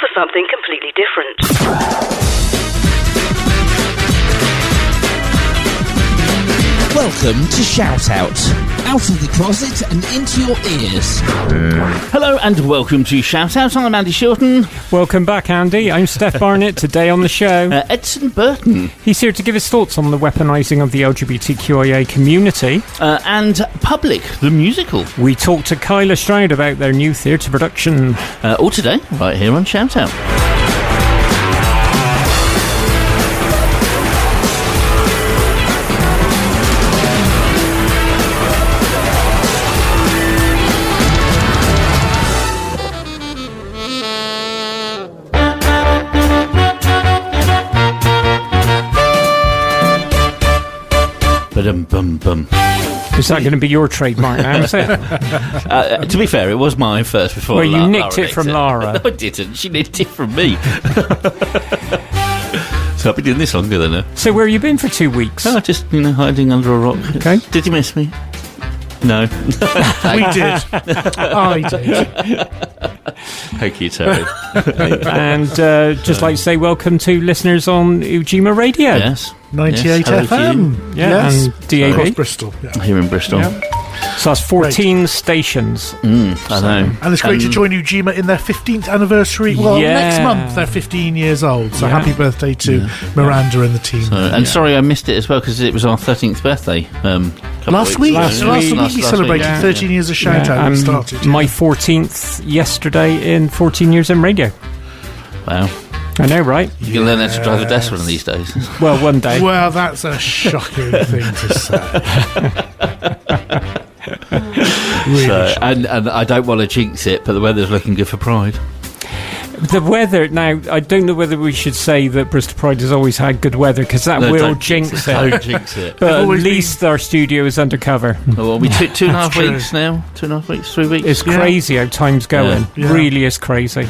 for something completely different. Welcome to Shout Out. Out of the closet and into your ears. Hello and welcome to Shout Out. I'm Andy Shorten. Welcome back, Andy. I'm Steph Barnett. Today on the show, Uh, Edson Burton he's here to give his thoughts on the weaponising of the LGBTQIA community. uh, and Public, the musical. We talked to Kyla Stroud about their new theatre production. Uh, all today, right here on Shout Out. Ba-dum, bum, bum. Is that going to be your trademark now, is it? Uh, to be fair, it was mine first before Well, you La- nicked Lara it from Lara. No, I didn't. She nicked it from me. so I've been doing this longer than her. So, where have you been for two weeks? Oh, just, you know, hiding under a rock. Okay. Did you miss me? No. We did. I did. Thank you, Terry. and uh, just like to say welcome to listeners on Ujima Radio. yes. 98 Yes, FM. Yeah, yes. and Across DAB. Bristol. Yeah. Here in Bristol. So that's 14 stations. Mm, I know. And it's great to Um, join Ujima in their 15th anniversary. Well, Yeah. next month they're 15 years old. So Yeah. happy birthday to Miranda and the team. So, and sorry I missed it as well because it was our 13th birthday. Um, last week, weeks last, week, Last- we celebrated yeah. 13 years of shout out and started. my 14th yesterday in 14 years in radio. Wow. I know, right? You can learn how to drive a desk one of these days. Well, one day. Well, that's a shocking thing to say. really So, and, and I don't want to jinx it, but the weather's looking good for Pride. The weather now, I don't know whether we should say that Bristol Pride has always had good weather because that No, will don't jinx it. Don't jinx it. But at always least our studio is undercover. Oh, well, we took two and a half true. weeks now. Two and a half weeks, three weeks. It's Yeah. crazy how time's going. Yeah. Really is crazy.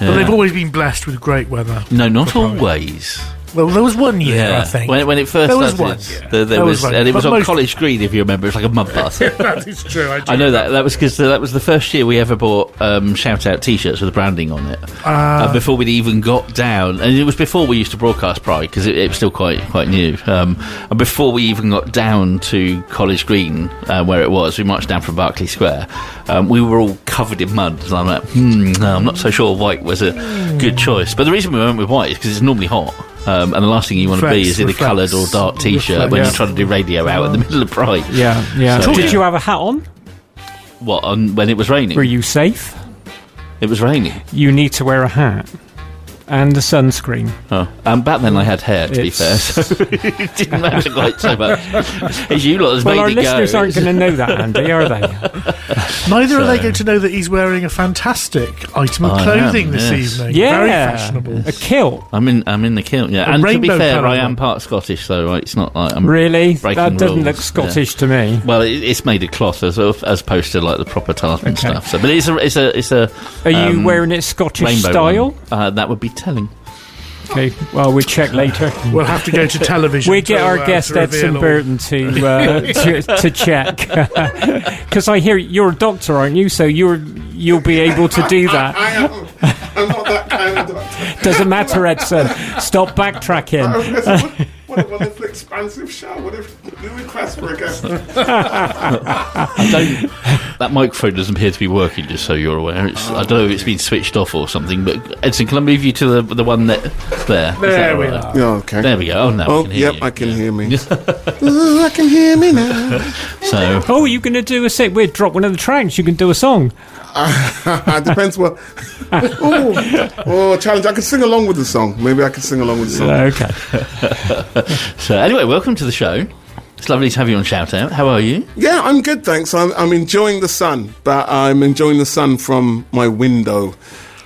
But they've always been blessed with great weather. no, not for Pride. always. Well, there was one year, I think. When, when it first There was started, one, yeah. there, there There was, was and it was on most- College Green, if you remember. It was like a mud bath. that is true. I, I know that. That was because that was the first year we ever bought um, shout out T-shirts with the branding on it. Ah. uh, before we'd even got down, and it was before we used to broadcast Pride because it, it was still quite quite new. Um, and before we even got down to College Green, uh, where it was, we marched down from Berkeley Square. Um, we were all covered in mud, and I'm like, hmm, no, I'm not so sure white was a good choice. But the reason we went with white is because it's normally hot. Um, and the last thing you want to be is in a coloured or dark T-shirt reflects, when yeah. you're trying to do radio out in the middle of Pride. Yeah, yeah. So- Did you have a hat on? What on when it was raining? Were you safe? It was raining. You need to wear a hat and a sunscreen. Oh, um, back then I had hair. To be fair, It's- so it didn't matter quite so much. It's you lot has Well, made our it listeners go. aren't going to know that, Andy, are they? Neither are they going to know that he's wearing a fantastic item of I clothing am, this yes. evening. Yeah, Very fashionable. a kilt. I'm in. I'm in the kilt. Yeah, A and to be rainbow fair, colour I am one. part Scottish, so right, it's not like I'm. Really? breaking That doesn't rules, look Scottish to me. Well, it, it's made of cloth as as opposed to like the proper tartan Okay. stuff. So, but it's a it's a it's a. Are you um, wearing it Scottish rainbow style? one. Uh, that would be telling. Okay, well, we check later. We'll have to go to television. We get to, our uh, guest Edson Burton to, uh, to to check because I hear you're a doctor, aren't you? So you're you'll be able to do that. I am. I'm not that kind of doctor. Doesn't matter, Edson. Stop backtracking. What a wonderful, expansive show. What a new request for a guest. I don't. that microphone doesn't appear to be working. Just so you're aware, it's, I don't know if it's been switched off or something. But Edson, can I move you to the the one that there? Is that There we all right? are. Yeah, okay. There we go. Oh no. Oh, I can hear yep, you. I can Yeah. hear me. Ooh, I can hear me now. So Oh, you're going to do a set? We'll drop one of the tracks. You can do a song. Depends what. oh, oh, challenge. I can sing along with the song. Maybe I can sing along with the song. Okay. So anyway, welcome to the show. It's lovely to have you on Shout Out. How are you? Yeah, I'm good, thanks. I'm, I'm enjoying the sun, but I'm enjoying the sun from my window.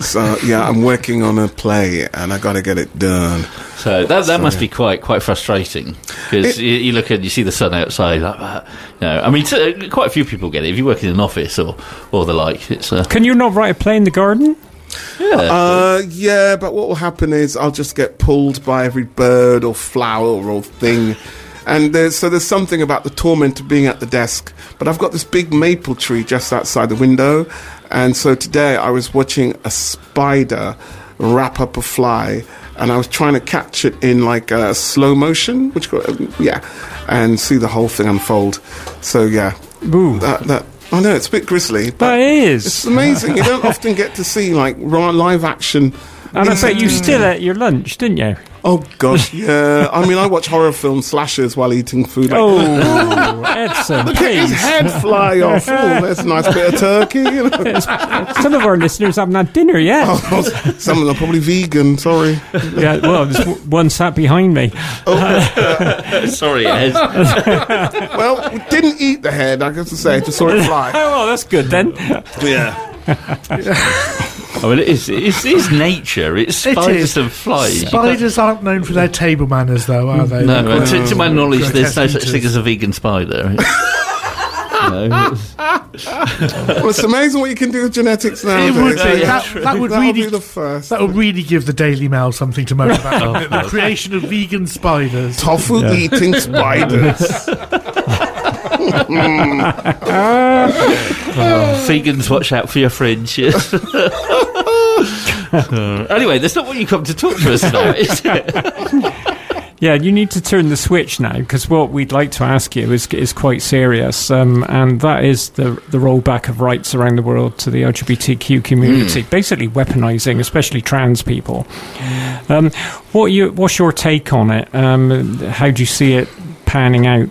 So yeah, I'm working on a play, and I got to get it done. So that that must be quite quite frustrating because you, you look and you see the sun outside like that. You know, I mean, t- quite a few people get it. If you work in an office or or the like, it's uh, Can you not write a play in the garden? Yeah. Uh, yeah, but what will happen is I'll just get pulled by every bird or flower or thing. And there's, so there's something about the torment of being at the desk. But I've got this big maple tree just outside the window. And so today I was watching a spider wrap up a fly, and I was trying to catch it in like uh, slow motion, which yeah, and see the whole thing unfold. So yeah, Ooh. that that. I know it's a bit grisly, but But it is. it's amazing. You don't often get to see like live action. And I bet you still ate your lunch, didn't you? Oh gosh, yeah. I mean, I watch horror film slashers while eating food. Like, Oh, Edson, Look at his head fly off. Oh, that's a nice bit of turkey. You know. Some of our listeners haven't had dinner yet. Oh, Some of them are probably vegan. Sorry. Yeah, well, there's one sat behind me. Oh. Sorry, Ed. Well, we didn't eat the head. I have to say, just saw it fly. Oh, well, that's good then. Yeah. I mean, it is, it is, it is nature. It's spiders is. and flies. Spiders aren't known for their table manners, though, are they? No, They're uh, to, to my knowledge, there's no such thing as a vegan spider. no. Well, it's amazing what you can do with genetics It would be. yeah, That, that would That'll really be the first. That would really give the Daily Mail something to moan about. wouldn't it? the creation of vegan spiders. Tofu eating spiders. Vegans, watch out for your fringe. Uh, anyway, that's not what you come to talk to us about, is it? Yeah, you need to turn the switch now because what we'd like to ask you is is quite serious, um, and that is the the rollback of rights around the world to the LGBTQ community, basically weaponizing, especially trans people. Um, what you what's your take on it? Um, how do you see it panning out?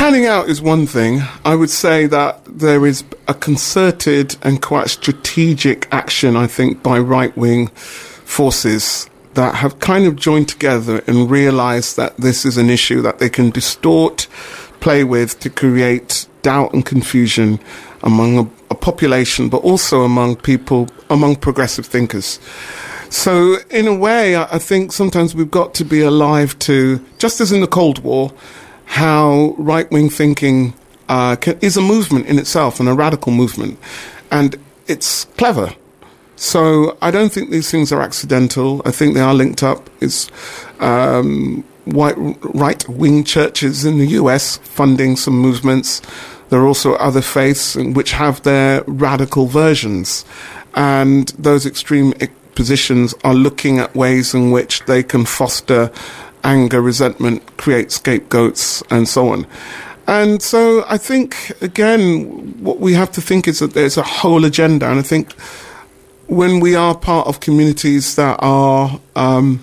Panning out is one thing. I would say that there is a concerted and quite strategic action, I think, by right wing forces that have kind of joined together and realized that this is an issue that they can distort, play with to create doubt and confusion among a, a population, but also among people, among progressive thinkers. So, in a way, I I think sometimes we've got to be alive to, just as in the Cold War, how right wing thinking uh, ca is a movement in itself and a radical movement. And it's clever. So I don't think these things are accidental. I think they are linked up. It's um, white right wing churches in the US funding some movements. There are also other faiths which have their radical versions, and those extreme positions are looking at ways in which they can foster anger, resentment, create scapegoats, and so on. And so I think, again, what we have to think is that there's a whole agenda. And I think when we are part of communities that are, um,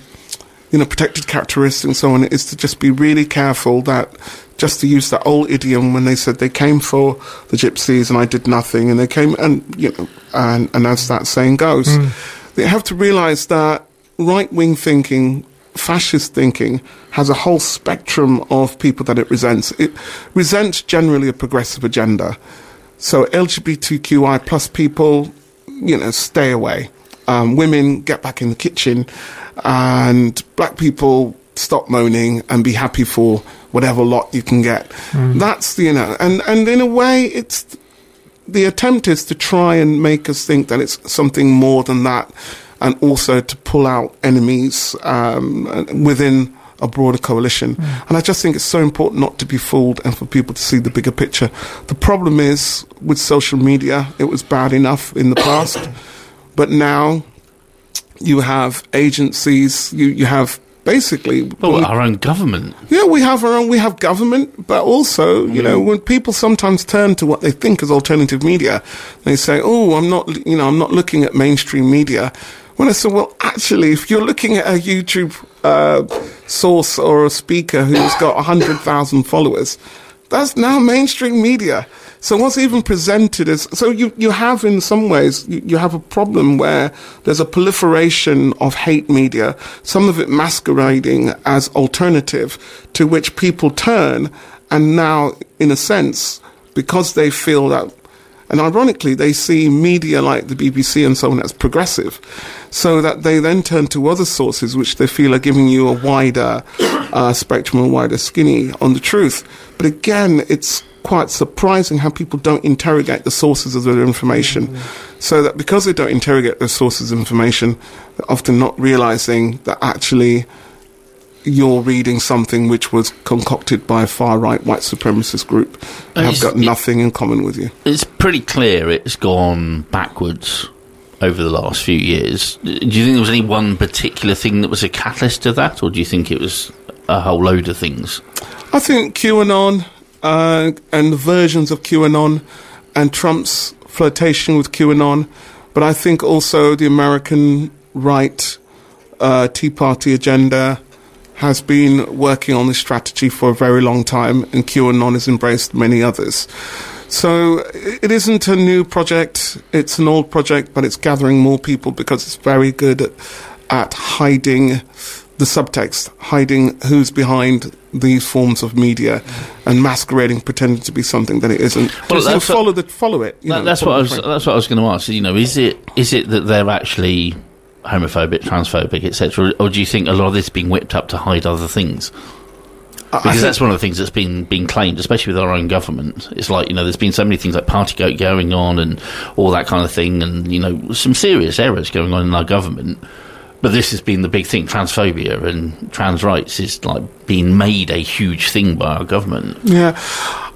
you know, protected characteristics and so on, is to just be really careful that, just to use that old idiom when they said they came for the gypsies and I did nothing, and they came and, you know, and, and as that saying goes, they have to realize that right wing thinking, fascist thinking, has a whole spectrum of people that it resents. It resents generally a progressive agenda. So LGBTQI plus people, you know, stay away. Um, women get back in the kitchen, and black people stop moaning and be happy for whatever lot you can get. That's you know, and and in a way, it's the attempt is to try and make us think that it's something more than that, and also to pull out enemies um, within a broader coalition. And I just think it's so important not to be fooled and for people to see the bigger picture. The problem is with social media, it was bad enough in the past, but now you have agencies, you, you have basically Well, our own government. yeah, we have our own. We have government, but also, you know, when people sometimes turn to what they think is alternative media, they say, "Oh, I'm not, you know, I'm not looking at mainstream media." When I say, "Well, actually, if you're looking at a YouTube uh, source or a speaker who's got hundred thousand followers, that's now mainstream media." So what's even presented is so you you have in some ways you, you have a problem where there's a proliferation of hate media, some of it masquerading as alternative, to which people turn, and now in a sense because they feel that and ironically, they see media like the BBC and so on as progressive, so that they then turn to other sources which they feel are giving you a wider uh, spectrum, a wider skinny on the truth. But again, it's quite surprising how people don't interrogate the sources of their information. So that because they don't interrogate the sources of information, they're often not realizing that actually you're reading something which was concocted by a far right white supremacist group and have It's- got it- nothing in common with you. It's pretty clear it's gone backwards over the last few years. Do you think there was any one particular thing that was a catalyst to that, or do you think it was a whole load of things? I think QAnon uh, and the versions of QAnon and Trump's flirtation with QAnon, but I think also the American right uh, Tea Party agenda has been working on this strategy for a very long time, and QAnon has embraced many others. So it isn't a new project, it's an old project, but it's gathering more people because it's very good at, hiding the subtext, hiding who's behind these forms of media and masquerading, pretending to be something that it isn't. Well, you that's what- follow, the, follow it. you That, know, that's follow what I was. That's what I was going to ask. You know, is it is it that they're actually homophobic, transphobic, etc., or do you think a lot of this is being whipped up to hide other things? Because that's one of the things that's been been claimed, especially with our own government. It's like you know, there's been so many things like Partygate going on and all that kind of thing, and you know, some serious errors going on in our government. But this has been the big thing: transphobia and trans rights is like being made a huge thing by our government. Yeah,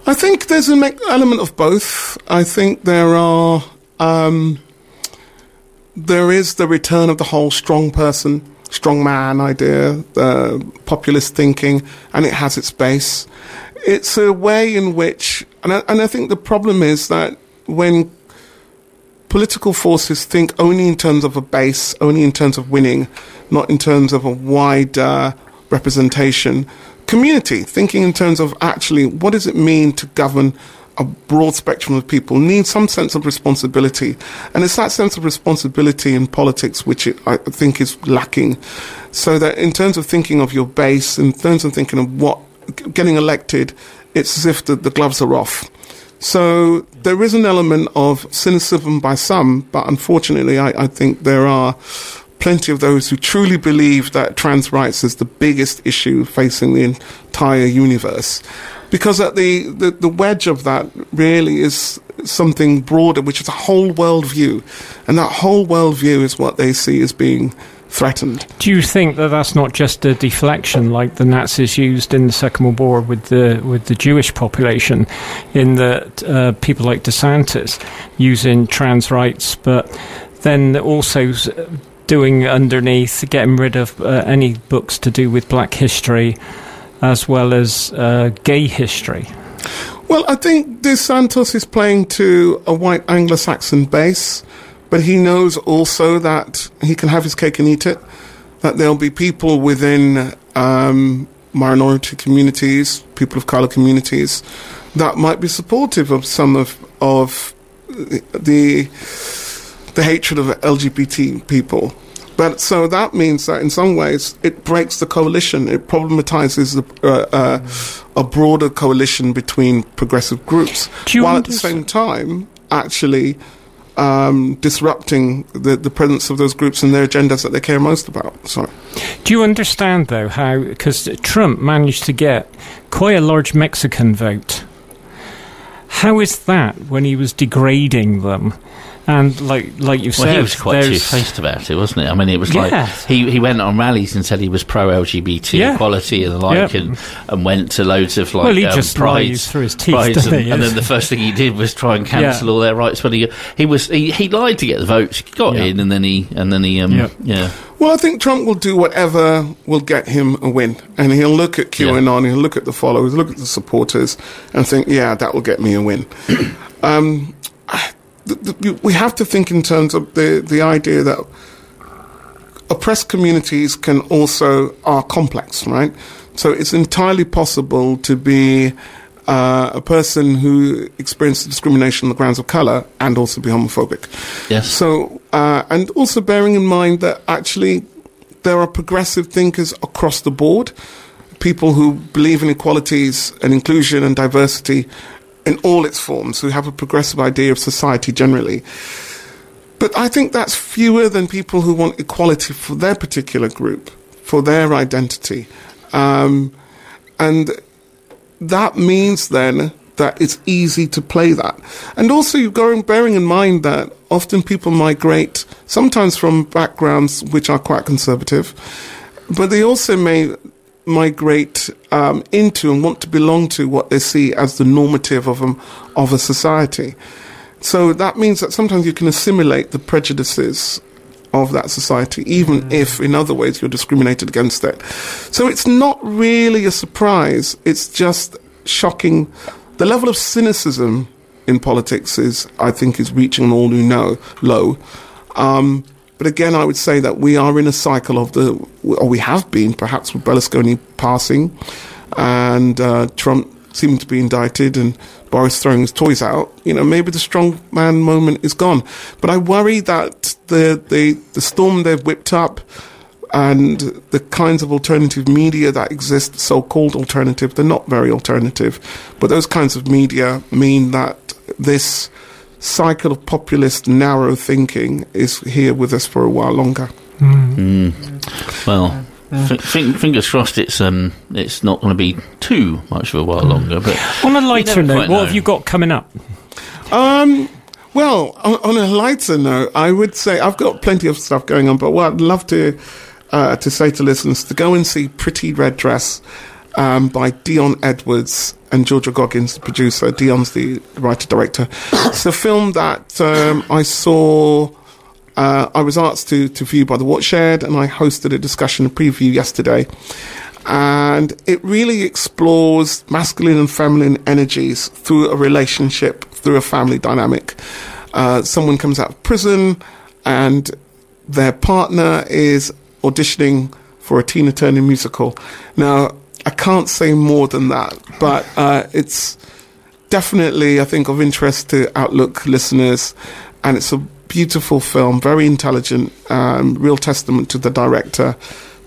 I think there's an element of both. I think there are um, there is the return of the whole strong person, strong man idea, uh, populist thinking, and it has its base. It's a way in which, and I, and I think the problem is that when political forces think only in terms of a base, only in terms of winning, not in terms of a wider representation. Community, thinking in terms of actually what does it mean to govern a broad spectrum of people, need some sense of responsibility. And it's that sense of responsibility in politics which it, I think is lacking. So that in terms of thinking of your base, in terms of thinking of what getting elected, it's as if the, the gloves are off. So there is an element of cynicism by some, but unfortunately, I, I think there are plenty of those who truly believe that trans rights is the biggest issue facing the entire universe. Because at the, the, the wedge of that really is something broader, which is a whole worldview. And that whole worldview is what they see as being threatened. Do you think that that's not just a deflection like the Nazis used in the Second World War with the with the Jewish population, in that uh, people like DeSantis using trans rights, but then also doing underneath, getting rid of uh, any books to do with Black history, as well as uh, gay history. Well, I think DeSantis is playing to a white Anglo-Saxon base, but he knows also that he can have his cake and eat it. That there'll be people within um, minority communities, people of color communities, that might be supportive of some of of the the hatred of LGBT people. But so that means that in some ways it breaks the coalition. It problematizes the, uh, uh, a broader coalition between progressive groups, while at the same time actually um, disrupting the, the presence of those groups and their agendas that they care most about. Sorry. Do you understand, though, how because Trump managed to get quite a large Mexican vote? How is that when he was degrading them? And like like you Well, said, he was quite two faced about it, wasn't it? I mean, it was Yeah. like he, he went on rallies and said he was pro LGBT Yeah. equality and the like, Yeah. and, and went to loads of like Well, he um, just prides, through his teeth, prides and, he? and then the first thing he did was try and cancel Yeah. all their rights. When he he was he, he lied to get the votes, he got Yeah. in, and then he and then he um Yeah. yeah. Well, I think Trump will do whatever will get him a win. And he'll look at QAnon, he'll look at the followers, look at the supporters, and think, yeah, that will get me a win. um, the, the, we have to think in terms of the, the idea that oppressed communities can also are complex, right? So it's entirely possible to be uh, a person who experiences discrimination on the grounds of color and also be homophobic. Yes. So, uh, and also bearing in mind that actually there are progressive thinkers across the board, people who believe in equalities and inclusion and diversity in all its forms, who have a progressive idea of society generally. But I think that's fewer than people who want equality for their particular group, for their identity. Um, and that means then that it's easy to play that. And also, you're going, bearing in mind that often people migrate, sometimes from backgrounds which are quite conservative, but they also may migrate um, into and want to belong to what they see as the normative of a, of a society. So that means that sometimes you can assimilate the prejudices of that society, even if in other ways you're discriminated against it. So it's not really a surprise. It's just shocking. The level of cynicism in politics is, I think, is reaching an all new no, low. Um, but again, I would say that we are in a cycle of the, or we have been, perhaps with Berlusconi passing and uh, Trump seeming to be indicted and Boris throwing his toys out. You know, maybe the strong man moment is gone. But I worry that the the, the storm they've whipped up and the kinds of alternative media that exist, so-called alternative, they're not very alternative, but those kinds of media mean that this cycle of populist narrow thinking is here with us for a while longer. Well, f- fin- fingers crossed. It's um, it's not going to be too much of a while longer. But On a lighter note, what know. have you got coming up? Um, well, on, on a lighter note, I would say I've got plenty of stuff going on, but what I'd love to uh, to say to listeners to go and see Pretty Red Dress um, by Dionne Edwards and Georgia Goggins, the producer. Dionne's the writer director. it's a film that um, I saw. Uh, I was asked to, to view by the Watershed, and I hosted a discussion, preview yesterday. And it really explores masculine and feminine energies through a relationship, through a family dynamic. Uh, someone comes out of prison, and their partner is auditioning for a Tina Turner musical. Now, I can't say more than that, but uh, it's definitely, I think, of interest to Outlook listeners, and it's a beautiful film, very intelligent, um, real testament to the director.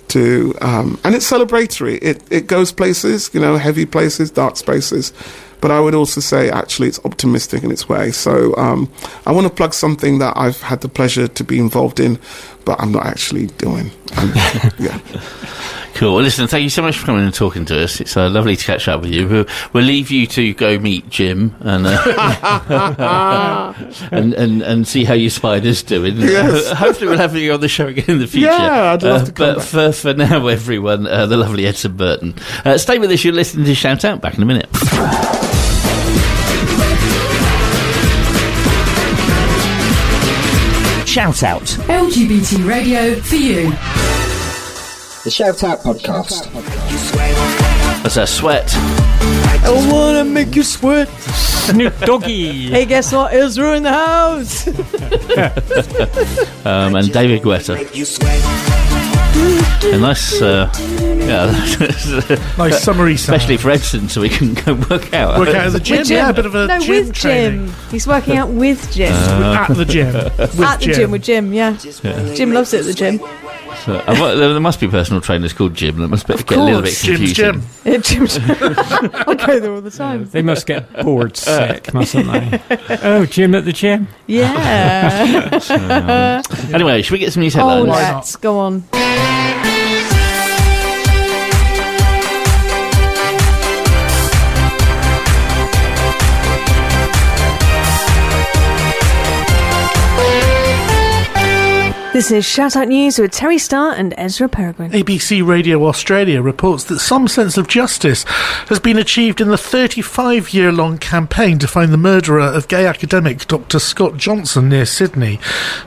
To um, and it's celebratory. It it goes places, you know, heavy places, dark spaces, but I would also say actually it's optimistic in its way. So um, I want to plug something that I've had the pleasure to be involved in, but I'm not actually doing. Yeah. Cool. Well, listen, thank you so much for coming and talking to us. It's uh, lovely to catch up with you. We'll, we'll leave you to go meet Jim and uh, and, and and see how your spider's doing. Yes. Hopefully, we'll have you on the show again in the future. Yeah, I'd love Uh, to come But back. for for now, everyone, uh, the lovely Edson Burton. Uh, stay with us. You're listening to Shout Out. Back in a minute. Shout Out. LGBT radio for you. The Shout Out Podcast. That's a sweat. I wanna make you sweat. Snoop Doggy. Hey, guess what? Israel in the house. Um, and David Guetta. A nice, uh, yeah, Nice summary sound. especially for Edson, so we can go work out. Work out at the gym. With Jim. Yeah, a bit of a no, gym with training. Jim. He's working out with Jim. At the gym. With At the gym. with Jim, yeah. Jim loves it at the gym. So, uh, well, there, there must be personal trainers called Jim. That must be, get a little bit course. Jim's confusing. gym. Yeah, Jim. I go there all the time. They must get bored sick, mustn't they? Oh, Jim at the gym. Yeah. Anyway, should we get some news oh, headlines? Why not? let's go on. Thank you. This is Shout Out News with Terry Starr and Ezra Peregrine. ABC Radio Australia reports that some sense of justice has been achieved in the 35 year long campaign to find the murderer of gay academic Dr. Scott Johnson near Sydney.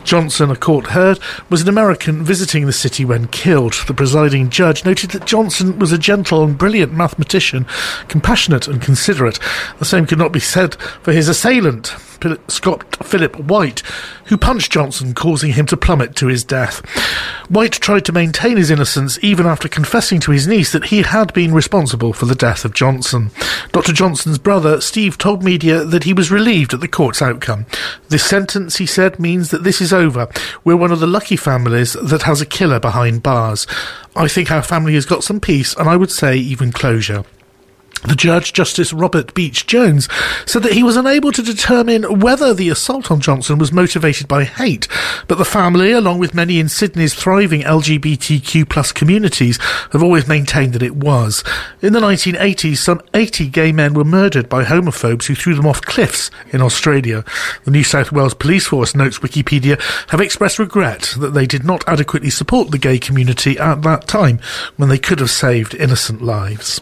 Johnson, a court heard, was an American visiting the city when killed. The presiding judge noted that Johnson was a gentle and brilliant mathematician, compassionate and considerate. The same could not be said for his assailant. Scott Philip White, who punched Johnson, causing him to plummet to his death. White tried to maintain his innocence even after confessing to his niece that he had been responsible for the death of Johnson. Dr. Johnson's brother, Steve, told media that he was relieved at the court's outcome. This sentence, he said, means that this is over. We're one of the lucky families that has a killer behind bars. I think our family has got some peace, and I would say even closure. The judge, Justice Robert Beech-Jones, said that he was unable to determine whether the assault on Johnson was motivated by hate, but the family, along with many in Sydney's thriving LGBTQ plus communities, have always maintained that it was. In the 1980s, some 80 gay men were murdered by homophobes who threw them off cliffs in Australia. The New South Wales Police Force, notes Wikipedia, have expressed regret that they did not adequately support the gay community at that time when they could have saved innocent lives.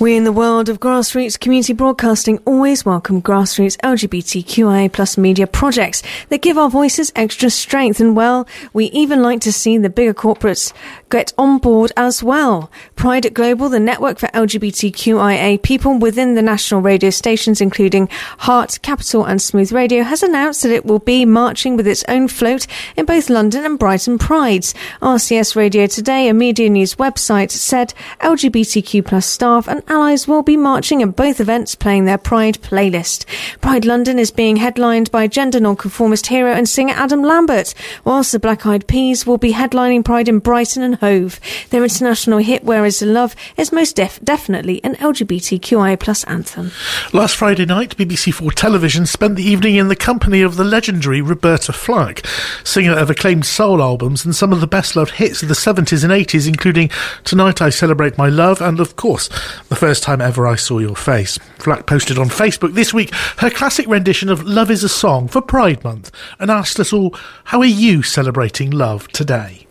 We in the world of grassroots community broadcasting always welcome grassroots LGBTQIA plus media projects that give our voices extra strength. And well, we even like to see the bigger corporates get on board as well. Pride at Global, the network for LGBTQIA people within the national radio stations including Heart, Capital and Smooth Radio has announced that it will be marching with its own float in both London and Brighton Prides. RCS Radio Today, a media news website, said LGBTQ plus staff and allies will be marching at both events playing their Pride playlist. Pride London is being headlined by gender nonconformist hero and singer Adam Lambert, whilst the Black Eyed Peas will be headlining Pride in Brighton and Hove. Their international hit Where Is the Love is most def- definitely an LGBTQI plus anthem. Last Friday night, BBC4 Television spent the evening in the company of the legendary Roberta Flack, singer of acclaimed soul albums and some of the best loved hits of the 70s and 80s, including Tonight I Celebrate My Love and, of course, The First Time Ever I Saw Your Face. Flack posted on Facebook this week her classic rendition of Love is a Song for Pride Month and asked us all, How are you celebrating love today?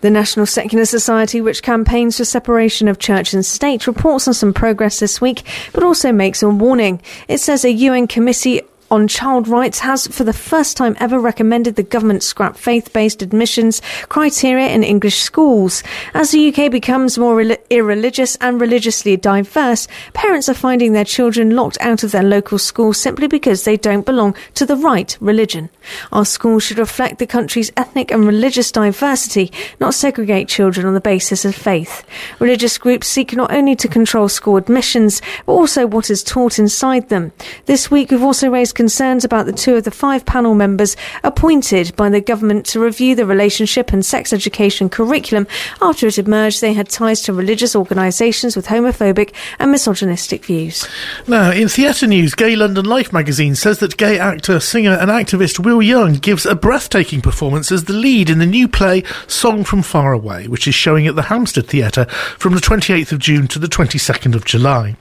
The National Secular Society, which campaigns for separation of church and state, reports on some progress this week, but also makes a warning. It says a UN committee on child rights has, for the first time ever, recommended the government scrap faith based admissions criteria in English schools. As the UK becomes more irreligious and religiously diverse, parents are finding their children locked out of their local schools simply because they don't belong to the right religion. Our schools should reflect the country's ethnic and religious diversity, not segregate children on the basis of faith. Religious groups seek not only to control school admissions, but also what is taught inside them. This week, we've also raised concerns about the two of the five panel members appointed by the government to review the relationship and sex education curriculum after it emerged they had ties to religious organisations with homophobic and misogynistic views. Now, in theatre news, Gay London Life magazine says that gay actor, singer, and activist Will Young gives a breathtaking performance as the lead in the new play Song from Far Away, which is showing at the Hampstead Theatre from the 28th of June to the 22nd of July.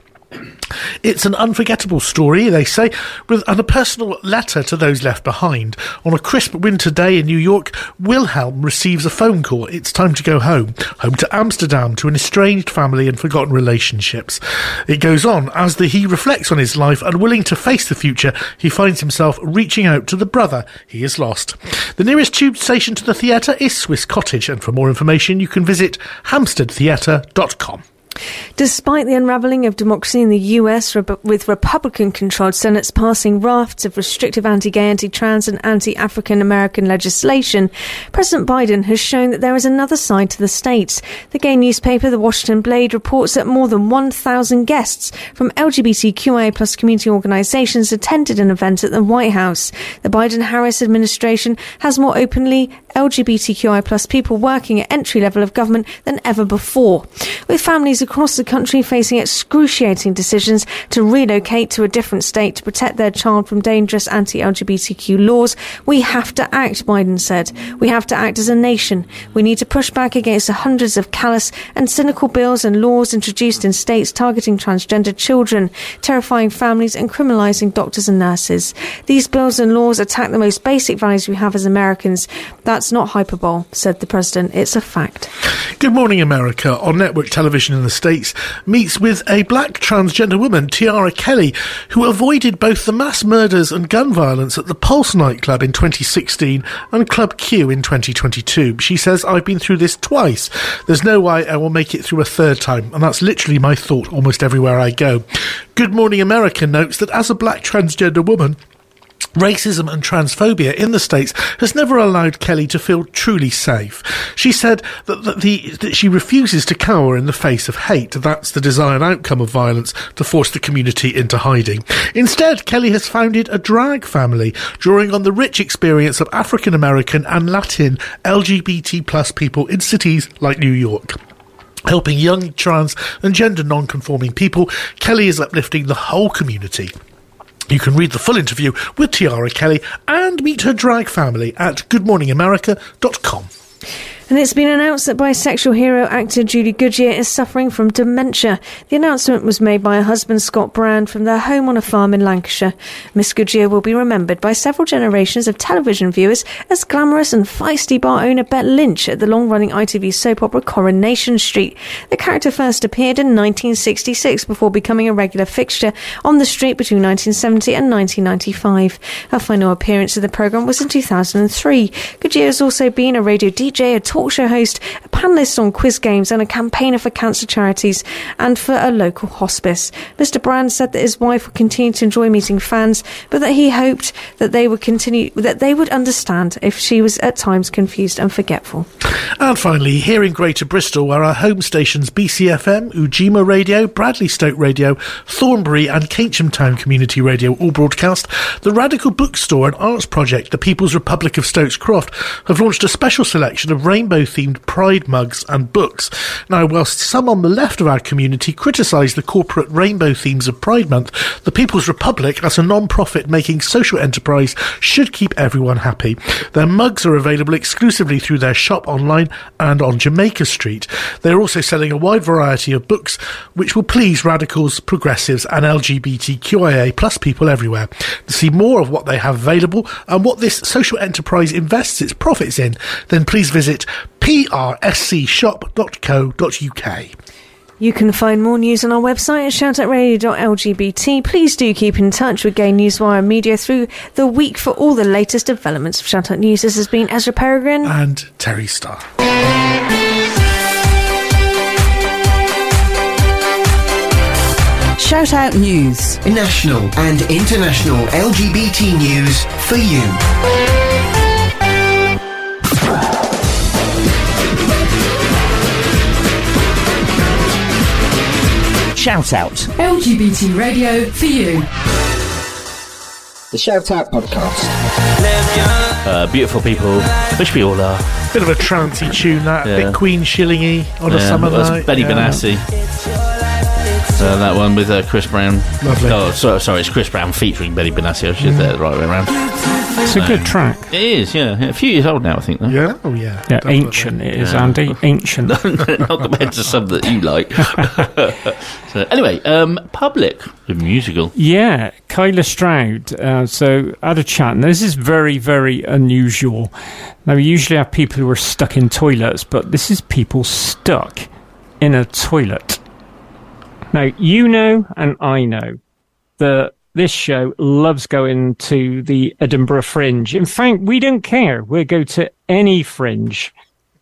It's an unforgettable story, they say, with and a personal letter to those left behind. On a crisp winter day in New York, Wilhelm receives a phone call. It's time to go home, home to Amsterdam, to an estranged family and forgotten relationships. It goes on as the, he reflects on his life, unwilling to face the future. He finds himself reaching out to the brother he has lost. The nearest tube station to the theatre is Swiss Cottage, and for more information, you can visit hampsteadtheatre.com. Despite the unravelling of democracy in the US, with Republican controlled Senates passing rafts of restrictive anti gay, anti trans, and anti African American legislation, President Biden has shown that there is another side to the states. The gay newspaper, The Washington Blade, reports that more than 1,000 guests from LGBTQIA plus community organizations attended an event at the White House. The Biden Harris administration has more openly LGBTQI plus people working at entry level of government than ever before. With families across the country facing excruciating decisions to relocate to a different state to protect their child from dangerous anti-LGBTQ laws, we have to act, Biden said. We have to act as a nation. We need to push back against the hundreds of callous and cynical bills and laws introduced in states targeting transgender children, terrifying families and criminalizing doctors and nurses. These bills and laws attack the most basic values we have as Americans. That's not hyperbole, said the president. It's a fact. Good Morning America on network television in the States meets with a black transgender woman, Tiara Kelly, who avoided both the mass murders and gun violence at the Pulse nightclub in 2016 and Club Q in 2022. She says, I've been through this twice. There's no way I will make it through a third time. And that's literally my thought almost everywhere I go. Good Morning America notes that as a black transgender woman, Racism and transphobia in the States has never allowed Kelly to feel truly safe. She said that, that, the, that she refuses to cower in the face of hate. That's the desired outcome of violence to force the community into hiding. Instead, Kelly has founded a drag family, drawing on the rich experience of African American and Latin LGBT plus people in cities like New York. Helping young trans and gender non-conforming people, Kelly is uplifting the whole community. You can read the full interview with Tiara Kelly and meet her drag family at goodmorningamerica.com. And it's been announced that bisexual hero actor Julie Goodyear is suffering from dementia. The announcement was made by her husband Scott Brand from their home on a farm in Lancashire. Miss Goodyear will be remembered by several generations of television viewers as glamorous and feisty bar owner Bet Lynch at the long-running ITV soap opera Coronation Street. The character first appeared in 1966 before becoming a regular fixture on the street between 1970 and 1995. Her final appearance in the programme was in 2003. Goodyear has also been a radio DJ, a talk show host, a panelist on quiz games, and a campaigner for cancer charities and for a local hospice. Mr. Brand said that his wife would continue to enjoy meeting fans, but that he hoped that they would continue that they would understand if she was at times confused and forgetful. And finally, here in Greater Bristol, where our home stations BCFM, Ujima Radio, Bradley Stoke Radio, Thornbury, and Keynsham Town Community Radio all broadcast, the Radical Bookstore and Arts Project, the People's Republic of Stokes Croft, have launched a special selection of rainbow themed pride mugs and books. Now, whilst some on the left of our community criticise the corporate rainbow themes of Pride Month, the People's Republic, as a non profit making social enterprise, should keep everyone happy. Their mugs are available exclusively through their shop online and on Jamaica Street. They're also selling a wide variety of books which will please radicals, progressives, and LGBTQIA plus people everywhere. To see more of what they have available and what this social enterprise invests its profits in, then please visit prscshop.co.uk. You can find more news on our website at shoutoutradio.lgbt. Please do keep in touch with Gay Newswire Media through the week for all the latest developments of Shoutout News. This has been Ezra Peregrine and Terry Starr. Shoutout News. National and international LGBT news for you. Shout Out. LGBT radio for you. The Shout Out Podcast. Uh, beautiful people, which we all are. Bit of a trancy tune, that. Yeah. Bit Queen Shillingy on a Yeah, summer that's night. Benny yeah. Benassi. Uh, that one with uh, Chris Brown. Lovely. Oh, sorry, sorry, it's Chris Brown featuring Benny Benassi. She's should say the right way around. It's a good track. It is, yeah. A few years old now, I think. Though. Yeah, oh yeah. Yeah, definitely. ancient it is, Yeah. Andy. Ancient. Not compared to some that you like. so, anyway, um, Public, the musical. Yeah, Kyla Stroud. Uh, so, I had a chat, and this is very, very unusual. Now, we usually have people who are stuck in toilets, but this is people stuck in a toilet. Now, you know, and I know that this show loves going to the Edinburgh Fringe. In fact, we don't care. We'll go to any fringe.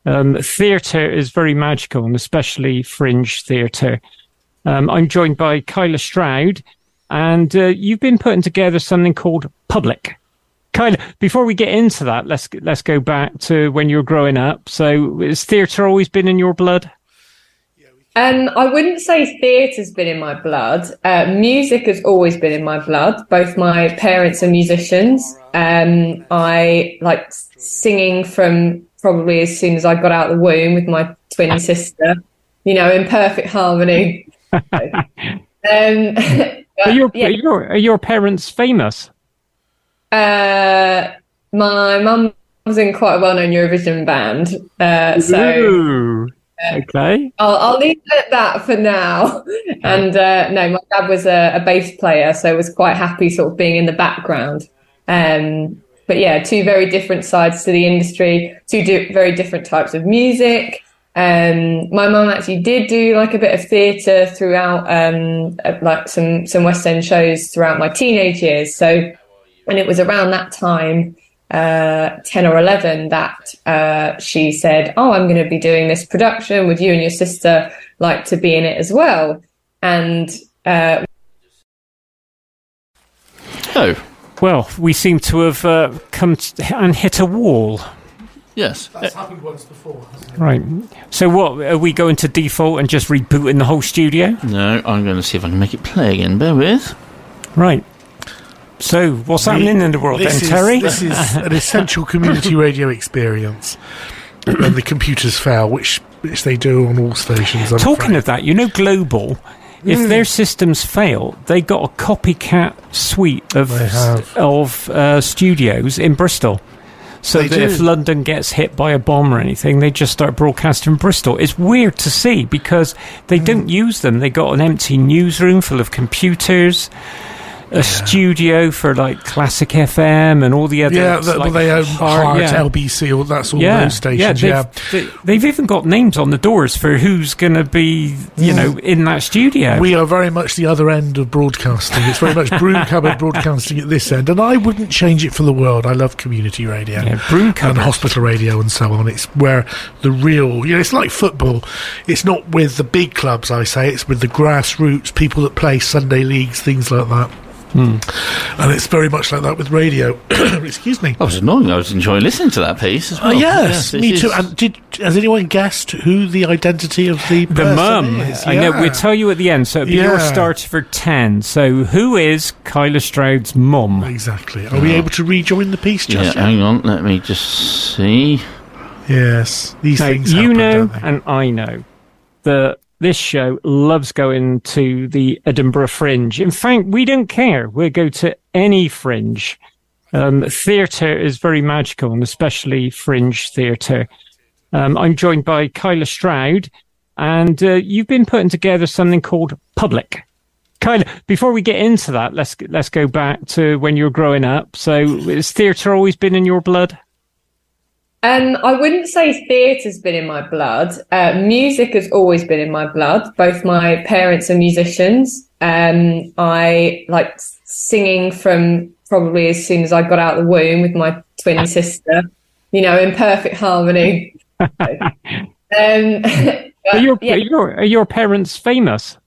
Um, theatre is very magical, and especially fringe theatre. Um, I'm joined by Kyla Stroud, and uh, you've been putting together something called Public. Kyla, before we get into that, let's let's go back to when you were growing up. So, has theatre always been in your blood? Um, I wouldn't say theatre's been in my blood. Uh, music has always been in my blood. Both my parents are musicians. Um, I like singing from probably as soon as I got out of the womb with my twin sister. You know, in perfect harmony. um, Are your, yeah. are your are your parents famous? Uh, my mum was in quite a well-known Eurovision band, uh, so Ooh, okay. I'll, I'll leave it at that for now. And uh, no, my dad was a, a bass player, so was quite happy sort of being in the background. Um, but yeah, two very different sides to the industry, two very different types of music. Um, my mum actually did do like a bit of theatre throughout, um, like some some West End shows throughout my teenage years. So, and it was around that time, uh, ten or eleven, that uh, she said, "Oh, I'm going to be doing this production. Would you and your sister like to be in it as well?" And uh, Oh, Well, we seem to have uh, come t- and hit a wall. yes. That's happened once before. Right. So, what are we going to default and just rebooting the whole studio? No, I'm going to see if I can make it play again. Bear with. Right. So, what's happening in the world this then, is, Terry? This is an essential community radio experience. when the computers fail, which which they do on all stations. I'm Talking afraid. of that, you know, Global, if Mm. their systems fail, they got a copycat suite of of uh, studios in Bristol. So They that do. if London gets hit by a bomb or anything, they just start broadcasting in Bristol. It's weird to see because they Mm. don't use them. They got an empty newsroom full of computers. A studio for like classic FM and all the other. Um, yeah, that, like, well, they own Heart, yeah. LBC, all that's all yeah, those stations. yeah, Yeah, they've, they, have even got names on the doors for who's going to be, you know, mm. in that studio. We are very much the other end of broadcasting. It's very much broom cupboard broadcasting at this end, and I wouldn't change it for the world. I love community radio yeah, broom and hospital radio and so on. It's where the real, you know, it's like football. It's not with the big clubs, I say. It's with the grassroots people that play Sunday leagues, things like that. Hmm. And it's very much like that with radio. Excuse me. I was annoying. I was enjoying listening to that piece as Oh well. yes, it me is- too. And did has anyone guessed who the identity of the The person mum. is? I know. We'll tell you at the end. So it'll be your Yeah. starter for 10. So who is Kyla Stroud's mum? Exactly. Are we able to rejoin the piece Yeah, yet? hang on. Let me just see. Yes, these Now, things. you happen, know, don't they? and I know that this show loves going to the Edinburgh Fringe. In fact, we don't care. We'll go to any fringe. Um, theatre is very magical, and especially fringe theatre. Um, I'm joined by Kyla Stroud, and uh, you've been putting together something called Public. Kyla, before we get into that, let's let's go back to when you were growing up. So, has theatre always been in your blood? Um, I wouldn't say theatre's been in my blood. Uh, music has always been in my blood. Both my parents are musicians. Um, I like singing from probably as soon as I got out of the womb with my twin sister, you know, in perfect harmony. um, Are your, yeah. are your, are your parents famous?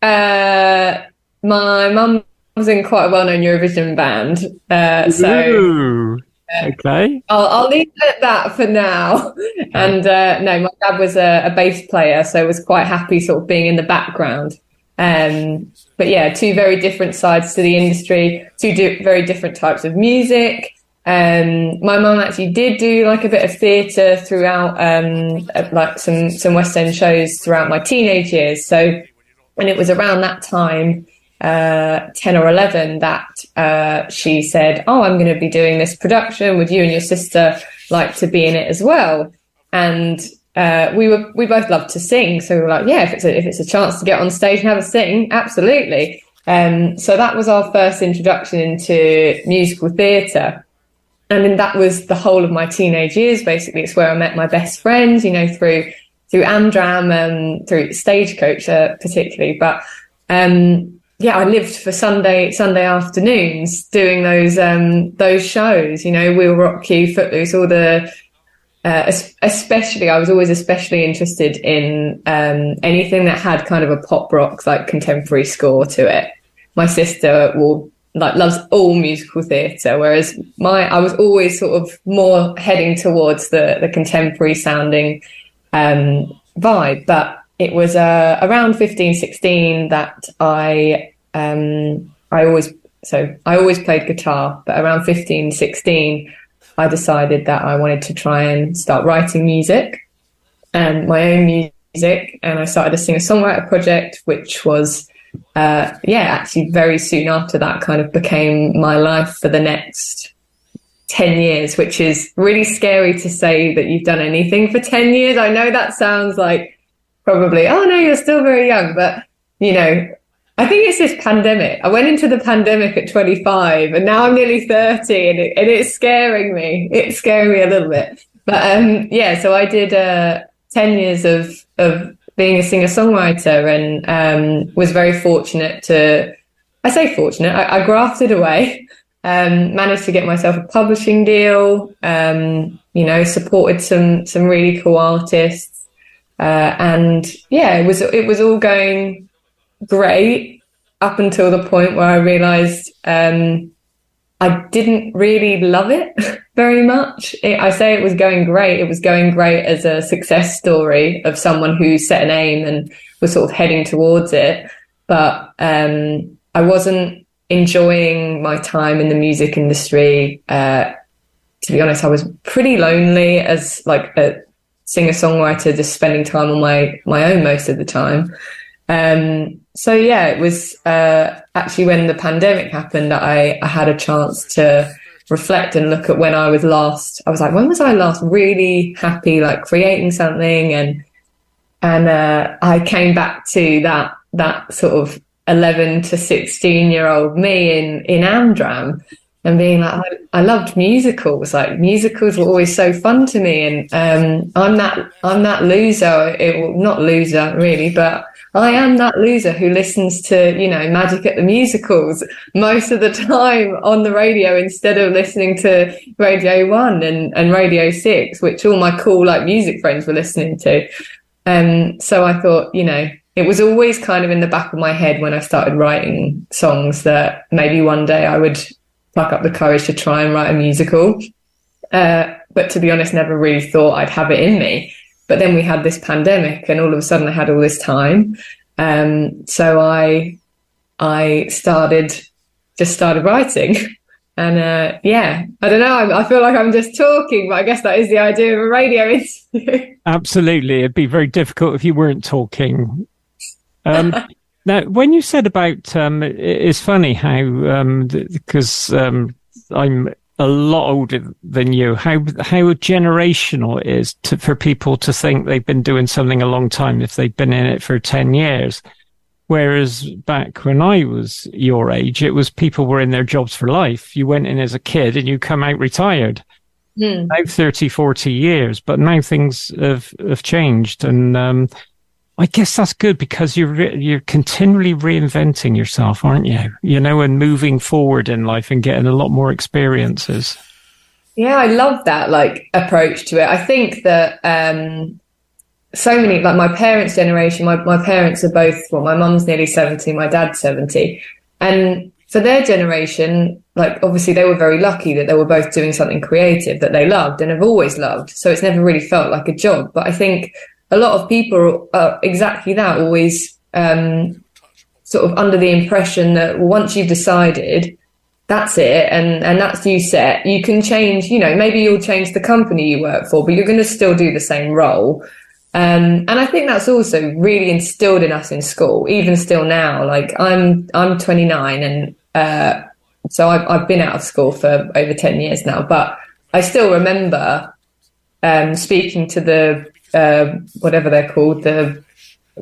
Uh, my mum was in quite a well-known Eurovision band, uh, so Ooh. Okay. I'll, I'll leave it at that for now. And uh, no, my dad was a, a bass player, so was quite happy sort of being in the background. Um, but yeah, two very different sides to the industry, two very different types of music. Um, my mum actually did do like a bit of theatre throughout, um, like some some West End shows throughout my teenage years. So, and it was around that time, uh, ten or eleven, that uh, she said, "Oh, I'm going to be doing this production. Would you and your sister like to be in it as well?" And uh, we were we both loved to sing, so we were like, "Yeah, if it's a, if it's a chance to get on stage and have a sing, absolutely." Um, so that was our first introduction into musical theatre and then that was the whole of my teenage years basically it's where i met my best friends you know through through amdram and through stagecoach uh, particularly but um yeah i lived for sunday sunday afternoons doing those um those shows you know we'll rock you footloose all the uh, especially i was always especially interested in um anything that had kind of a pop rock like contemporary score to it my sister will like loves all musical theatre, whereas my I was always sort of more heading towards the the contemporary sounding um, vibe. But it was uh, around 15, 16 that I um, I always so I always played guitar, but around 15, 16, I decided that I wanted to try and start writing music and my own music, and I started a singer songwriter project, which was uh, yeah, actually, very soon after that, kind of became my life for the next 10 years, which is really scary to say that you've done anything for 10 years. I know that sounds like probably, oh no, you're still very young, but you know, I think it's this pandemic. I went into the pandemic at 25 and now I'm nearly 30 and, it, and it's scaring me. It's scaring me a little bit. But um, yeah, so I did uh, 10 years of, of being a singer songwriter and um, was very fortunate to, I say fortunate, I, I grafted away, um, managed to get myself a publishing deal, um, you know, supported some, some really cool artists. Uh, and yeah, it was, it was all going great up until the point where I realized, um, I didn't really love it very much. It, I say it was going great. It was going great as a success story of someone who set an aim and was sort of heading towards it. But um, I wasn't enjoying my time in the music industry. Uh, to be honest, I was pretty lonely as like a singer songwriter, just spending time on my my own most of the time. Um, so yeah, it was uh, actually when the pandemic happened that I, I had a chance to reflect and look at when I was last, I was like, when was I last really happy, like creating something? And, and, uh, I came back to that, that sort of 11 to 16 year old me in, in Amdram and being like, I, I, loved musicals. Like musicals were always so fun to me. And, um, I'm that, I'm that loser. It well, not loser really, but I am that loser who listens to, you know, Magic at the Musicals most of the time on the radio instead of listening to Radio 1 and, and Radio 6, which all my cool, like, music friends were listening to. Um, so I thought, you know, it was always kind of in the back of my head when I started writing songs that maybe one day I would pluck up the courage to try and write a musical. Uh, but to be honest, never really thought I'd have it in me. But then we had this pandemic, and all of a sudden I had all this time. Um, so I I started just started writing. And uh, yeah, I don't know. I, I, feel like I'm just talking, but I guess that is the idea of a radio interview. Absolutely, it'd be very difficult if you weren't talking. Um, now, when you said about, um, it's funny how because um, um, I'm a lot older than you, how how generational it is to, for people to think they've been doing something a long time if they've been in it for ten years. Whereas back when I was your age, it was people were in their jobs for life. You went in as a kid and you come out retired. Mm. Now 30, 40 years, but now things have, have changed. And, um, I guess that's good because you're re- you're continually reinventing yourself, aren't you? You know, and moving forward in life and getting a lot more experiences. Yeah, I love that like approach to it. I think that um, so many like my parents' generation. My my parents are both well, my mum's nearly seventy, my dad's seventy, and for their generation, like obviously they were very lucky that they were both doing something creative that they loved and have always loved. So it's never really felt like a job. But I think a lot of people are exactly that, always um, sort of under the impression that once you've decided, that's it, and and that's you set. You can change. You know, maybe you'll change the company you work for, but you're going to still do the same role. Um, and I think that's also really instilled in us in school, even still now. Like I'm, I'm 29 and, uh, so I've, I've been out of school for over 10 years now, but I still remember, um, speaking to the uh, whatever they're called, the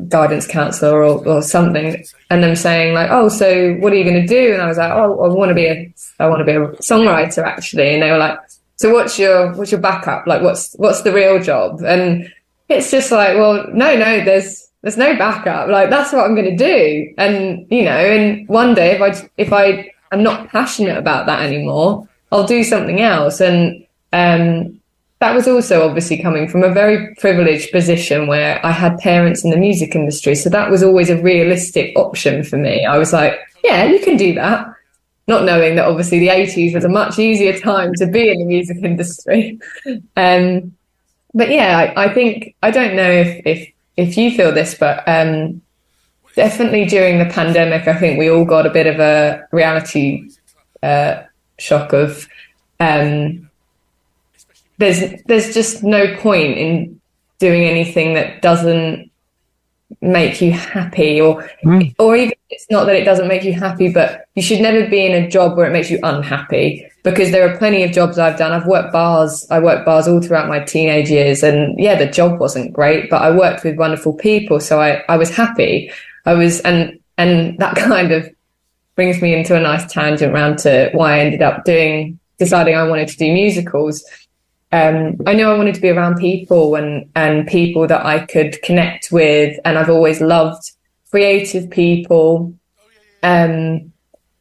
guidance counselor or, or something, and them saying like, "Oh, so what are you going to do?" And I was like, "Oh, I want to be a, I want to be a songwriter actually." And they were like, "So what's your what's your backup? Like, what's what's the real job?" And it's just like, well, no, no, there's there's no backup. Like that's what I'm going to do. And you know, and one day if I if I am not passionate about that anymore, I'll do something else. And um, that was also obviously coming from a very privileged position where I had parents in the music industry. So that was always a realistic option for me. I was like, yeah, you can do that. Not knowing that obviously the 80s was a much easier time to be in the music industry. Um, but yeah, I, I, think, I don't know if, if, if you feel this, but um, definitely during the pandemic, I think we all got a bit of a reality uh, shock of, um, there's there's just no point in doing anything that doesn't make you happy or mm. or even it's not that it doesn't make you happy but you should never be in a job where it makes you unhappy because there are plenty of jobs I've done. I've worked bars I worked bars all throughout my teenage years and yeah the job wasn't great but I worked with wonderful people so I I was happy. I was and and that kind of brings me into a nice tangent round to why I ended up doing deciding I wanted to do musicals um, I knew I wanted to be around people and, and people that I could connect with. And I've always loved creative people. Um,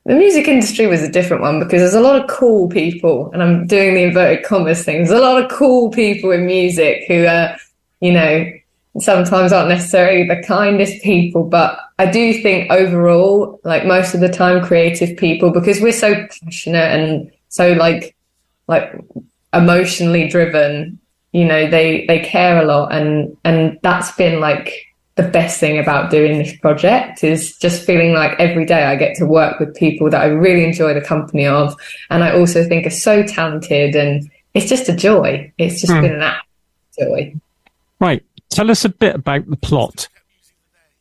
the music industry was a different one because there's a lot of cool people, and I'm doing the inverted commas thing. There's a lot of cool people in music who are, you know, sometimes aren't necessarily the kindest people, but I do think overall, like most of the time, creative people, because we're so passionate and so like, like emotionally driven you know they they care a lot. And and that's been like the best thing about doing this project is just feeling like every day I get to work with people that I really enjoy the company of. And I also think are so talented and it's just a joy. It's just hmm. been an act joy. Right. Tell us a bit about the plot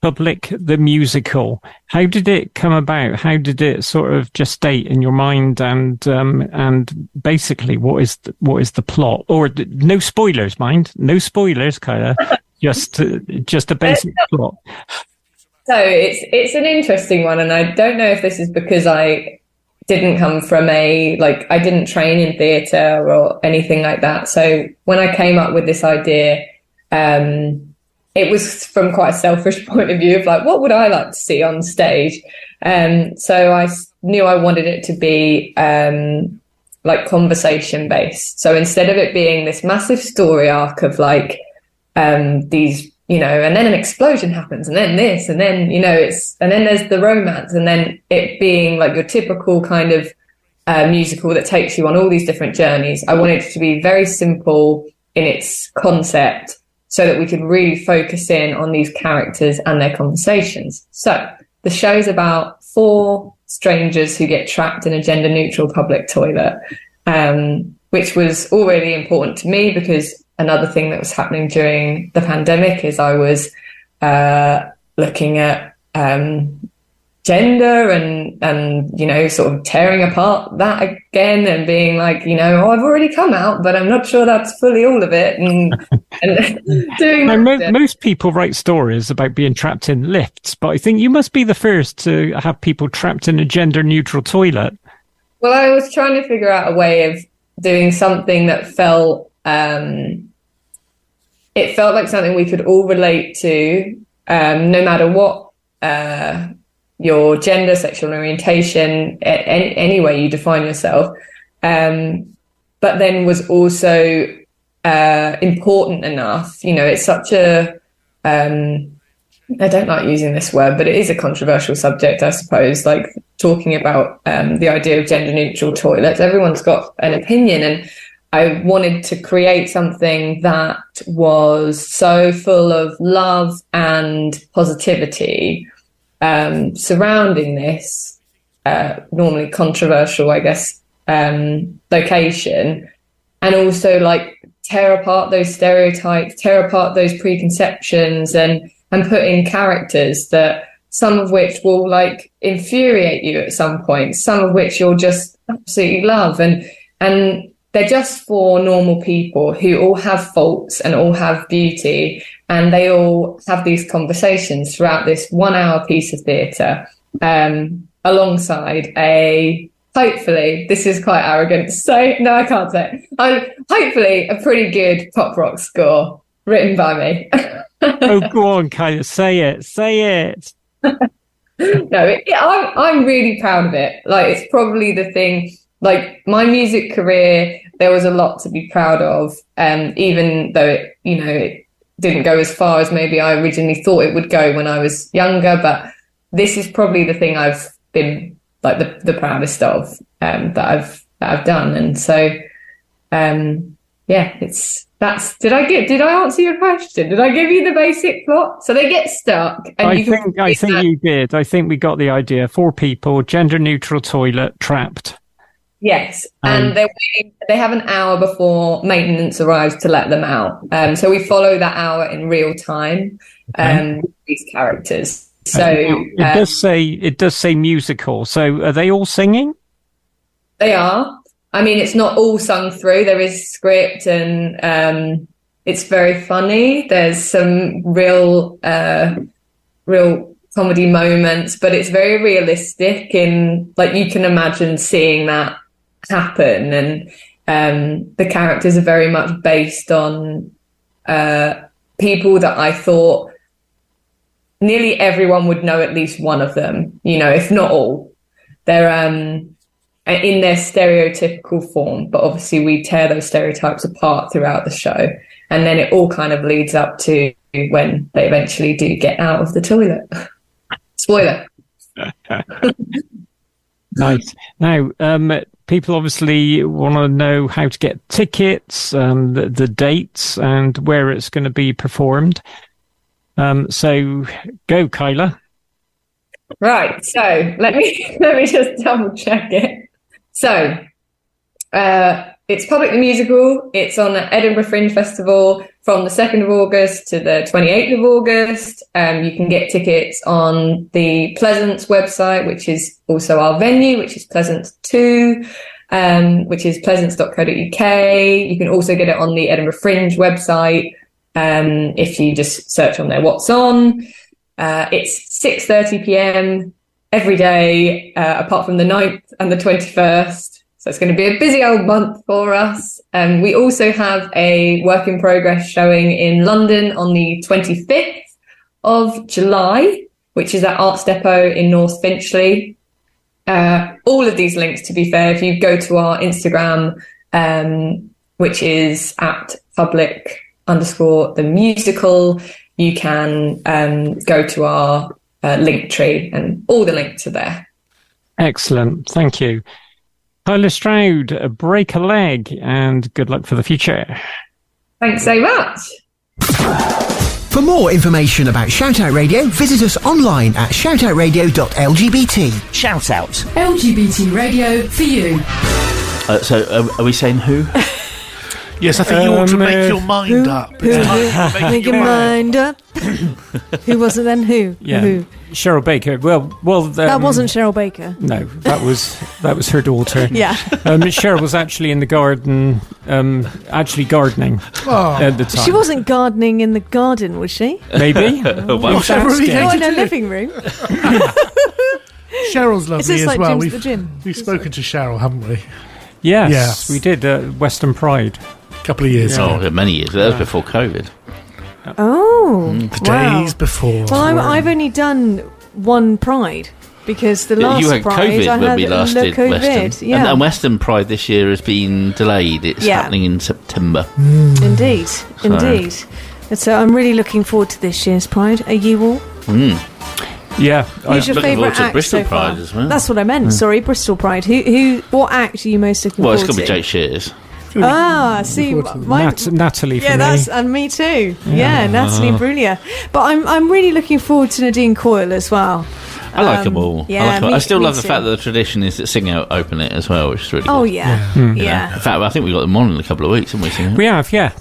Public the musical. How did it come about? How did it sort of just gestate in your mind? And um, and basically, what is the, what is the plot? Or no spoilers, mind. No spoilers, Kyla. just uh, just a basic plot. So it's it's an interesting one, and I don't know if this is because I didn't come from a like I didn't train in theatre or anything like that. So when I came up with this idea, um, it was from quite a selfish point of view of like, what would I like to see on stage? Um, so I knew I wanted it to be um, like conversation based. So instead of it being this massive story arc of like um, these, you know, and then an explosion happens, and then this, and then you know, it's and then there's the romance, and then it being like your typical kind of uh, musical that takes you on all these different journeys. I wanted it to be very simple in its concept so that we could really focus in on these characters and their conversations. So the show is about four strangers who get trapped in a gender neutral public toilet, um, which was already important to me because another thing that was happening during the pandemic is I was uh, looking at um, gender and and you know sort of tearing apart that again and being like you know oh I've already come out but I'm not sure that's fully all of it. And, and doing now, mo- most people write stories about being trapped in lifts but I think you must be the first to have people trapped in a gender neutral toilet. Well I was trying to figure out a way of doing something that felt um, it felt like something we could all relate to um, no matter what uh, your gender, sexual orientation, any, any way you define yourself, um, but then was also uh, important enough. You know, it's such a um, I don't like using this word, but it is a controversial subject, I suppose. Like talking about um, the idea of gender neutral toilets, everyone's got an opinion, and I wanted to create something that was so full of love and positivity um, surrounding this uh, normally controversial, I guess, um, location, and also like tear apart those stereotypes, tear apart those preconceptions, and and put in characters that some of which will like infuriate you at some point, some of which you'll just absolutely love, and and they're just for normal people who all have faults and all have beauty and they all have these conversations throughout this one hour piece of theatre um, alongside a hopefully this is quite arrogant say no i can't say it. hopefully a pretty good pop rock score written by me oh go on of say it say it no it, I'm, I'm really proud of it like it's probably the thing like my music career there was a lot to be proud of um, even though it you know it didn't go as far as maybe i originally thought it would go when i was younger but this is probably the thing i've been like the, the proudest of um, that i've that i've done. And so um, yeah it's that's did i get did i answer your question? Did i give you the basic plot? So they get stuck i think i think that. you did. I think we got the idea. Four people gender neutral toilet trapped Yes, and um, they they have an hour before maintenance arrives to let them out. Um, so we follow that hour in real time. Um, okay. these characters. So it um, does say it does say musical. So are they all singing? They are. I mean, it's not all sung through. There is script, and um, it's very funny. There's some real, uh, real comedy moments, but it's very realistic. In like you can imagine seeing that happen and um, the characters are very much based on uh, people that I thought nearly everyone would know at least one of them, you know, if not all. They're um, in their stereotypical form, but obviously we tear those stereotypes apart throughout the show. And then it all kind of leads up to when they eventually do get out of the toilet. Spoiler. nice. Now, um, people obviously want to know how to get tickets, um, the, the, dates, and where it's going to be performed. Um, so, go, Kyla. Right. So let me let me just double check it. So, uh, it's public the musical. It's on Edinburgh Fringe Festival from the 2nd of August to the 28th of August. Um, you can get tickets on the Pleasance website, which is also our venue, which is Pleasance 2, um, which is pleasance.co.uk. You can also get it on the Edinburgh Fringe website um, if you just search on there what's on. Uh, it's 6.30 p.m. every day, uh, apart from the 9th and the 21st. So it's going to be a busy old month for us. Um, we also have a work in progress showing in London on the 25th of July, which is at Arts Depot in North Finchley. Uh, all of these links, to be fair, if you go to our Instagram, um, which is at public underscore the musical, you can um, go to our uh, Linktree and all the links are there. Excellent. Thank you. Kyla Stroud, break a leg and good luck for the future. Thanks so much. For more information about Shoutout Radio, visit us online at shoutoutradio.lgbt. Shout out. LGBT radio for you. Uh, so, uh, are we saying who? Yes, I think you ought to Um, make uh, your mind up. Who, It's time who, to make make your mind up. who was it then? Who? Yeah, Who? Cheryl Baker. Well, well, um, That wasn't Cheryl Baker. No, that was that was her daughter. Yeah. um, Cheryl was actually in the garden, um, actually gardening Oh. at the time. She wasn't gardening in the garden, was she? Maybe. Wow. If that's really gay. No, in her it. living room. Cheryl's It's lovely just as like well. Jim's We, the gym. we've spoken to Cheryl, haven't we? Yes, Yes. we did uh, Western Pride. A couple of years Oh, ago. yeah, many years. That was before COVID. Oh, hmm, The wow. days before. Well, I'm, I've only done one Pride because the last you had Pride COVID I when had we last the did COVID. Western. Yeah, And, and Western Pride this year has been delayed. It's Yeah. happening in September. Hmm. indeed, indeed. And so I'm really looking forward to this year's Pride. Are you all? Hmm. Yeah, I, Who's your looking favourite forward to act Bristol so far? Pride as well. That's what I meant. Sorry, Bristol Pride. Who, who, what act are you most looking Well, it's forward going to be? Jake Shears. Ah, see, forward to that. my, Nat- Natalie for yeah, me. that's and me too. Yeah, Natalie Imbruglia. But I'm I'm really looking forward to Nadine Coyle as well. I like Um, them all. yeah, I, like 'em all. me- I still me love the fact that the tradition is that Sing Out open it as well, which is really Oh good. yeah, You know. yeah. In fact, I think we got them on in a couple of weeks, haven't we? Sing Out? We have, yeah.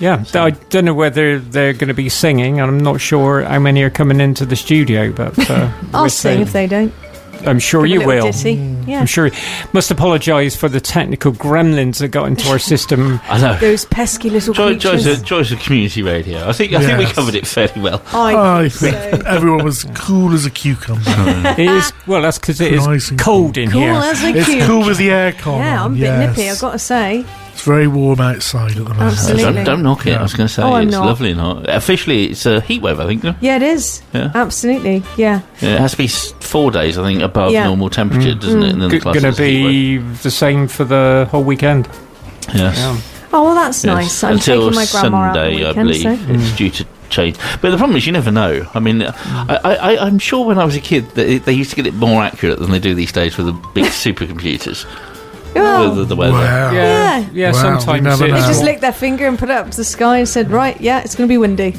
Yeah, I don't know whether they're going to be singing, and I'm not sure how many are coming into the studio, but uh, I'll sing see. if they don't. I'm sure you will. Mm. Yeah. I'm sure. Must apologise for the technical gremlins that got into our system. I know. Those pesky little Joy, creatures. joys, of, joys of community radio. I think I think we Yes. covered it fairly well. I, I think think so. everyone was cool as a cucumber. it is well, that's because it is Nice and cold in Cool here. as a it's cute. cool with the aircon. Yeah, on, I'm a bit yes. nippy. I've got to say. It's very warm outside at the moment. Absolutely. Don't, don't knock it. I was going to say Oh, it's not. lovely and hot. Officially, it's a heat wave. I think. no? Yeah, it is. Yeah. Absolutely. Yeah. Yeah, it has to be four days. I think above Yeah. normal temperature, mm. doesn't it? And then the Going to is heat be the same for the whole weekend. Yes. Yeah. Oh well, that's Yes. nice. I'm Until taking my grandma out the Sunday, I believe so. it's mm. due to change. But the problem is, you never know. I mean, I, I, I'm sure when I was a kid, they, they used to get it more accurate than they do these days with the big supercomputers. Oh. with the, the weather. Wow. Yeah. yeah. Wow, we sometimes never They know. just licked their finger and put it up to the sky and said, "Right, yeah, it's going to be windy."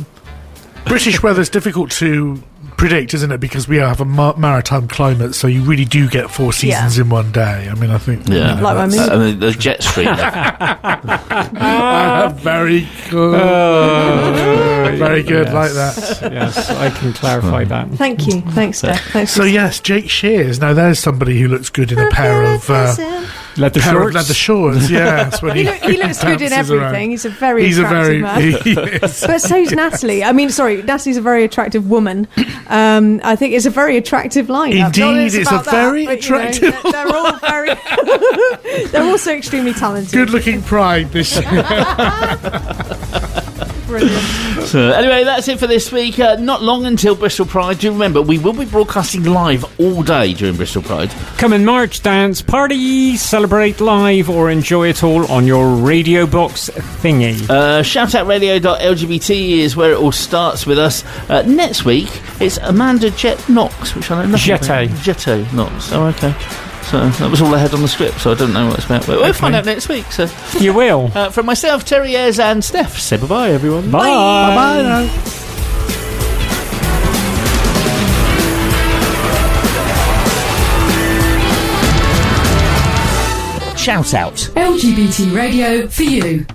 British weather's difficult to predict, isn't it? Because we have a ma- maritime climate, so you really do get four seasons in one day. I mean, I think. you Yeah, know, Like my that's- Uh, and the, the jet stream. Ah, very good. Oh, very good, yes. like that. yes, I can clarify that. Thank you. Thanks, Steph. Thanks. So yes, Jake Shears. Now there's somebody who looks good in a pair of uh, Leather pair shorts. of leather shorts. When he, he, look, he looks good in everything. He's a very He's a attractive very. man. He is. But so's Natalie. I mean, sorry, Natalie's a very attractive woman. Um, I think it's a very attractive line. Indeed, it's a that, very but, you know, attractive they're, they're all very. they're also extremely talented. Good-looking pride this year. Brilliant. So, anyway, that's it for this week. Uh, not long until Bristol Pride. Do remember, we will be broadcasting live all day during Bristol Pride. Come and march, dance, party, celebrate live, or enjoy it all on your radio box thingy. Uh, shoutoutradio.lgbt is where it all starts with us. Uh, next week, it's Amanda Jette Knox, which I know nothing Jette. about. Jette Knox. Oh, okay. So that was all I had on the script, so I don't know what it's about. But we'll find out next week. So, You will. uh, from myself, Terry Ayres, and Steph, say bye bye, everyone. Bye. Bye now. Shout out. LGBT radio for you.